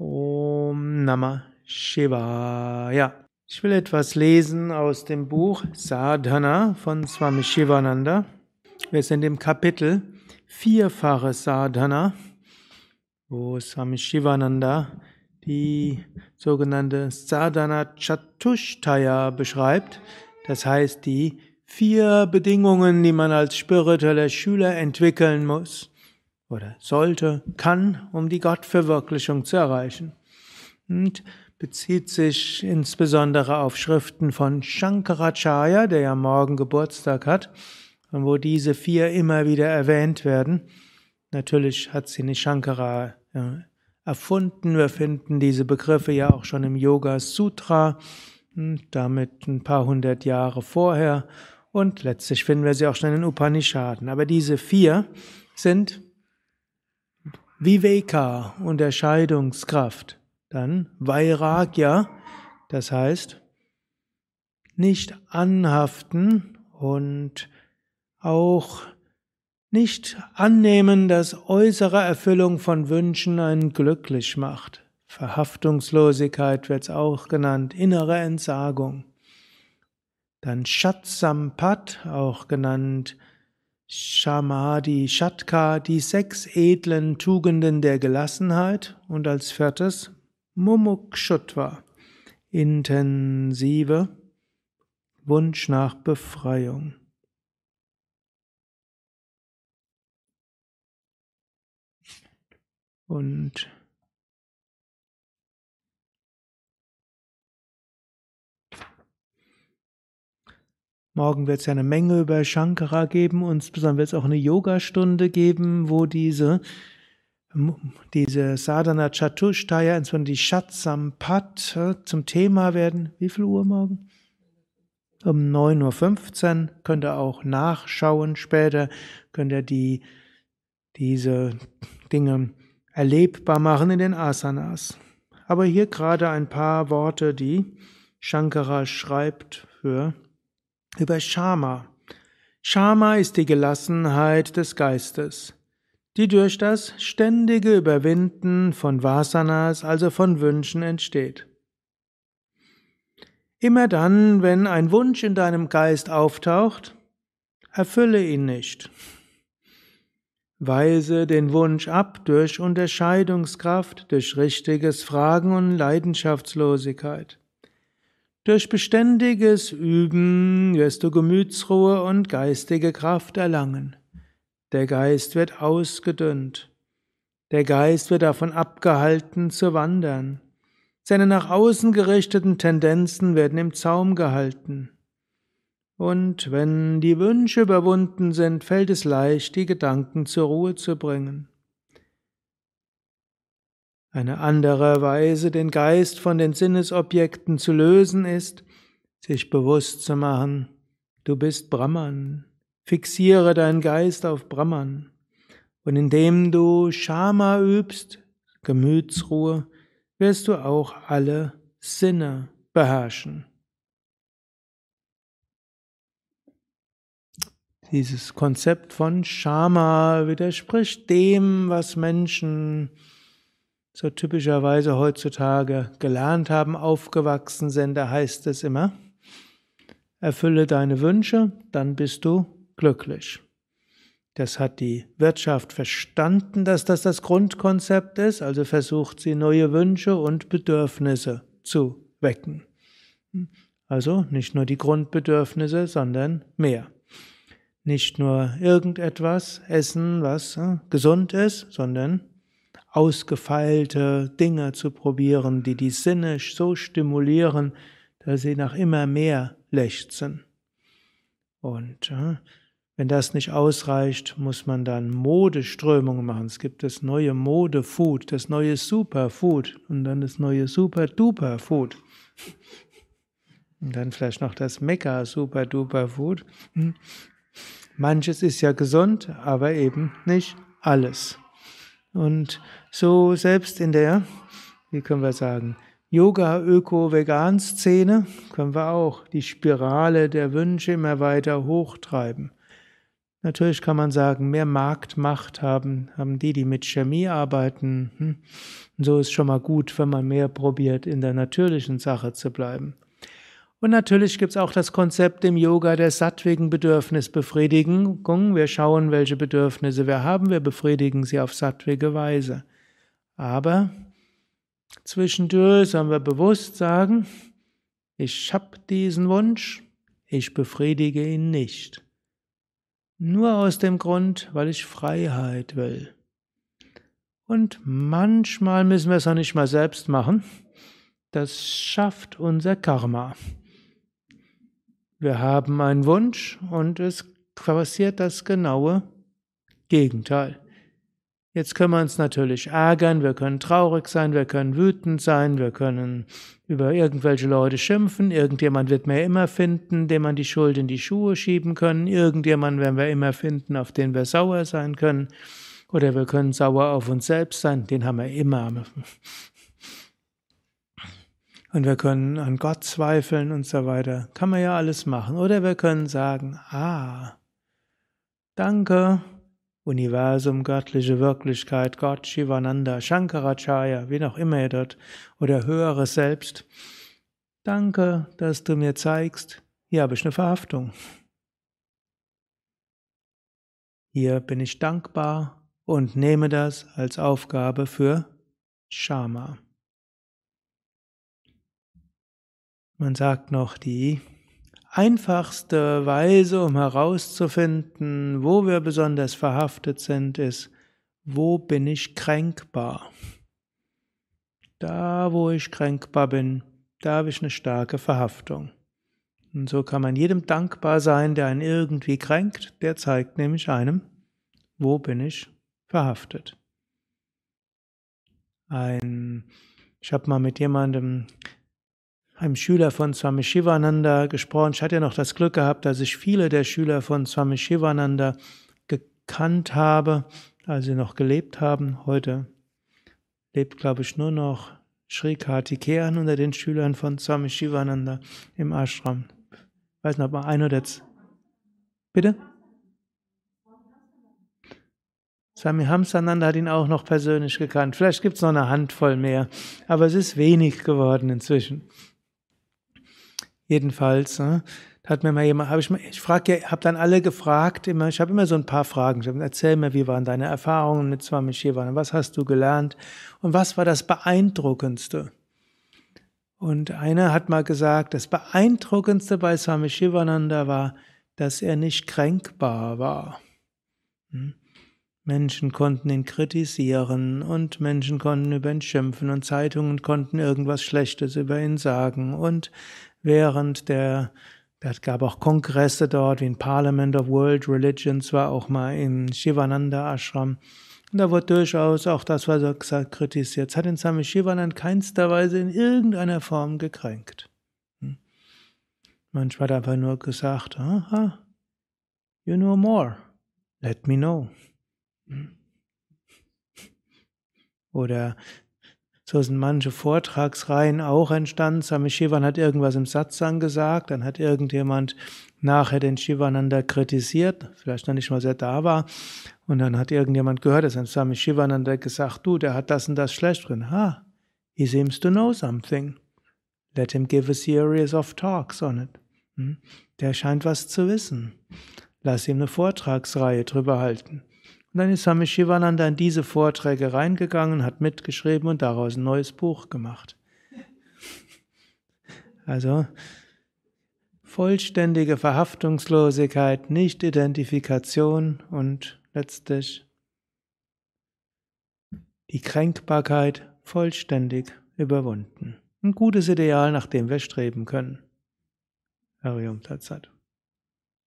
Om Namah Shivaya. Ich will etwas lesen aus dem Buch Sadhana von Swami Shivananda. Wir sind im Kapitel Vierfache Sadhana, wo Swami Shivananda die sogenannte Sadhana Chatushtaya beschreibt. Das heißt, die vier Bedingungen, die man als spiritueller Schüler entwickeln muss oder sollte, kann, um die Gottverwirklichung zu erreichen. Und bezieht sich insbesondere auf Schriften von Shankaracharya, der ja morgen Geburtstag hat, wo diese vier immer wieder erwähnt werden. Natürlich hat sie nicht Shankara ja, erfunden. Wir finden diese Begriffe ja auch schon im Yoga Sutra, damit ein paar hundert Jahre vorher. Und letztlich finden wir sie auch schon in den Upanishaden. Aber diese vier sind Viveka, Unterscheidungskraft. Dann Vairagya, das heißt nicht anhaften und auch nicht annehmen, dass äußere Erfüllung von Wünschen einen glücklich macht. Verhaftungslosigkeit wird es auch genannt, innere Entsagung. Dann Shatsampat, auch genannt Shamadi Shatka, die sechs edlen Tugenden der Gelassenheit und als viertes Mumukshutva, intensive Wunsch nach Befreiung. Und Morgen wird es ja eine Menge über Shankara geben, insbesondere wird es auch eine Yogastunde geben, wo diese, diese Sadhana Chatushtaya, insbesondere die Shatsampat äh, zum Thema werden. Wie viel Uhr morgen? Um 9.15 Uhr könnt ihr auch nachschauen. Später könnt ihr die, diese Dinge erlebbar machen in den Asanas. Aber hier gerade ein paar Worte, die Shankara schreibt für über Shama. Shama ist die Gelassenheit des Geistes, die durch das ständige Überwinden von Vasanas, also von Wünschen, entsteht. Immer dann, wenn ein Wunsch in deinem Geist auftaucht, erfülle ihn nicht. Weise den Wunsch ab durch Unterscheidungskraft, durch richtiges Fragen und Leidenschaftslosigkeit. Durch beständiges Üben wirst du Gemütsruhe und geistige Kraft erlangen. Der Geist wird ausgedünnt. Der Geist wird davon abgehalten zu wandern. Seine nach außen gerichteten Tendenzen werden im Zaum gehalten. Und wenn die Wünsche überwunden sind, fällt es leicht, die Gedanken zur Ruhe zu bringen. Eine andere Weise, den Geist von den Sinnesobjekten zu lösen, ist, sich bewusst zu machen, du bist Brahman. Fixiere deinen Geist auf Brahman. Und indem du Shama übst, Gemütsruhe, wirst du auch alle Sinne beherrschen. Dieses Konzept von Shama widerspricht dem, was Menschen so typischerweise heutzutage gelernt haben, aufgewachsen sind, da heißt es immer, erfülle deine Wünsche, dann bist du glücklich. Das hat die Wirtschaft verstanden, dass das das Grundkonzept ist, also versucht sie neue Wünsche und Bedürfnisse zu wecken. Also nicht nur die Grundbedürfnisse, sondern mehr. Nicht nur irgendetwas essen, was äh, gesund ist, sondern ausgefeilte Dinge zu probieren, die die Sinne so stimulieren, dass sie nach immer mehr lechzen. Und wenn das nicht ausreicht, muss man dann Modeströmungen machen. Es gibt das neue Modefood, das neue Superfood und dann das neue Super-Duper-Food. Und dann vielleicht noch das Mega-Super-Duper-Food. Hm. Manches ist ja gesund, aber eben nicht alles. Und so selbst in der, wie können wir sagen, Yoga-Öko-Vegan-Szene können wir auch die Spirale der Wünsche immer weiter hochtreiben. Natürlich kann man sagen, mehr Marktmacht haben, haben die, die mit Chemie arbeiten. Hm. Und so ist schon mal gut, wenn man mehr probiert, in der natürlichen Sache zu bleiben. Und natürlich gibt es auch das Konzept im Yoga der sattwigen Bedürfnisbefriedigung. Wir schauen, welche Bedürfnisse wir haben, wir befriedigen sie auf sattwige Weise. Aber zwischendurch sollen wir bewusst sagen, ich habe diesen Wunsch, ich befriedige ihn nicht. Nur aus dem Grund, weil ich Freiheit will. Und manchmal müssen wir es auch nicht mal selbst machen. Das schafft unser Karma. Wir haben einen Wunsch und es passiert das genaue Gegenteil. Jetzt können wir uns natürlich ärgern, wir können traurig sein, wir können wütend sein, wir können über irgendwelche Leute schimpfen, irgendjemand wird mir immer finden, dem man die Schuld in die Schuhe schieben können, irgendjemand werden wir immer finden, auf den wir sauer sein können, oder wir können sauer auf uns selbst sein, den haben wir immer. Und wir können an Gott zweifeln und so weiter. Kann man ja alles machen. Oder wir können sagen, ah, danke, Universum, göttliche Wirklichkeit, Gott, Shivananda, Shankaracharya, wie auch immer ihr dort, oder höheres Selbst. Danke, dass du mir zeigst, hier habe ich eine Verhaftung. Hier bin ich dankbar und nehme das als Aufgabe für Shama. Man sagt noch die einfachste Weise, um herauszufinden, wo wir besonders verhaftet sind, ist, wo bin ich kränkbar? Da, wo ich kränkbar bin, da habe ich eine starke Verhaftung. Und so kann man jedem dankbar sein, der einen irgendwie kränkt, der zeigt nämlich einem, wo bin ich verhaftet. Ein, ich habe mal mit jemandem einem Schüler von Swami Shivananda gesprochen. Ich hatte ja noch das Glück gehabt, dass ich viele der Schüler von Swami Shivananda gekannt habe, als sie noch gelebt haben. Heute lebt, glaube ich, nur noch Sri Kartikeyan unter den Schülern von Swami Shivananda im Ashram. Ich weiß nicht, ob mal ein oder zwei. Bitte? Swami Hamsananda hat ihn auch noch persönlich gekannt. Vielleicht gibt es noch eine Handvoll mehr, aber es ist wenig geworden inzwischen. Jedenfalls ne, hat mir mal jemand, habe ich, ich frage, habe dann alle gefragt, immer, ich habe immer so ein paar Fragen. Ich habe, erzähl mir, wie waren deine Erfahrungen mit Swami Shivananda? Was hast du gelernt? Und was war das Beeindruckendste? Und einer hat mal gesagt, das Beeindruckendste bei Swami Shivananda war, dass er nicht kränkbar war. Hm? Menschen konnten ihn kritisieren und Menschen konnten über ihn schimpfen und Zeitungen konnten irgendwas Schlechtes über ihn sagen und während der, es gab auch Kongresse dort, wie ein Parliament of World Religions war auch mal im Shivananda Ashram. Und da wurde durchaus auch das, was er gesagt kritisiert. Es hat den Swami Shivananda keinster Weise in irgendeiner Form gekränkt. Hm. Manchmal hat er einfach nur gesagt, aha, you know more, let me know. Oder so sind manche Vortragsreihen auch entstanden. Swami Shivan hat irgendwas im Satsang gesagt, dann hat irgendjemand nachher den Shivananda kritisiert, vielleicht noch nicht mal, sehr da war. Und dann hat irgendjemand gehört, dass ein Swami Shivananda gesagt, du, der hat das und das schlecht drin. Ha, he seems to know something. Let him give a series of talks on it. Hm? Der scheint was zu wissen. Lass ihm eine Vortragsreihe drüber halten. Und dann ist Swami Shivananda in diese Vorträge reingegangen, hat mitgeschrieben und daraus ein neues Buch gemacht. Also vollständige Verhaftungslosigkeit, Nicht-Identifikation und letztlich die Kränkbarkeit vollständig überwunden. Ein gutes Ideal, nach dem wir streben können. Harium Tatsat.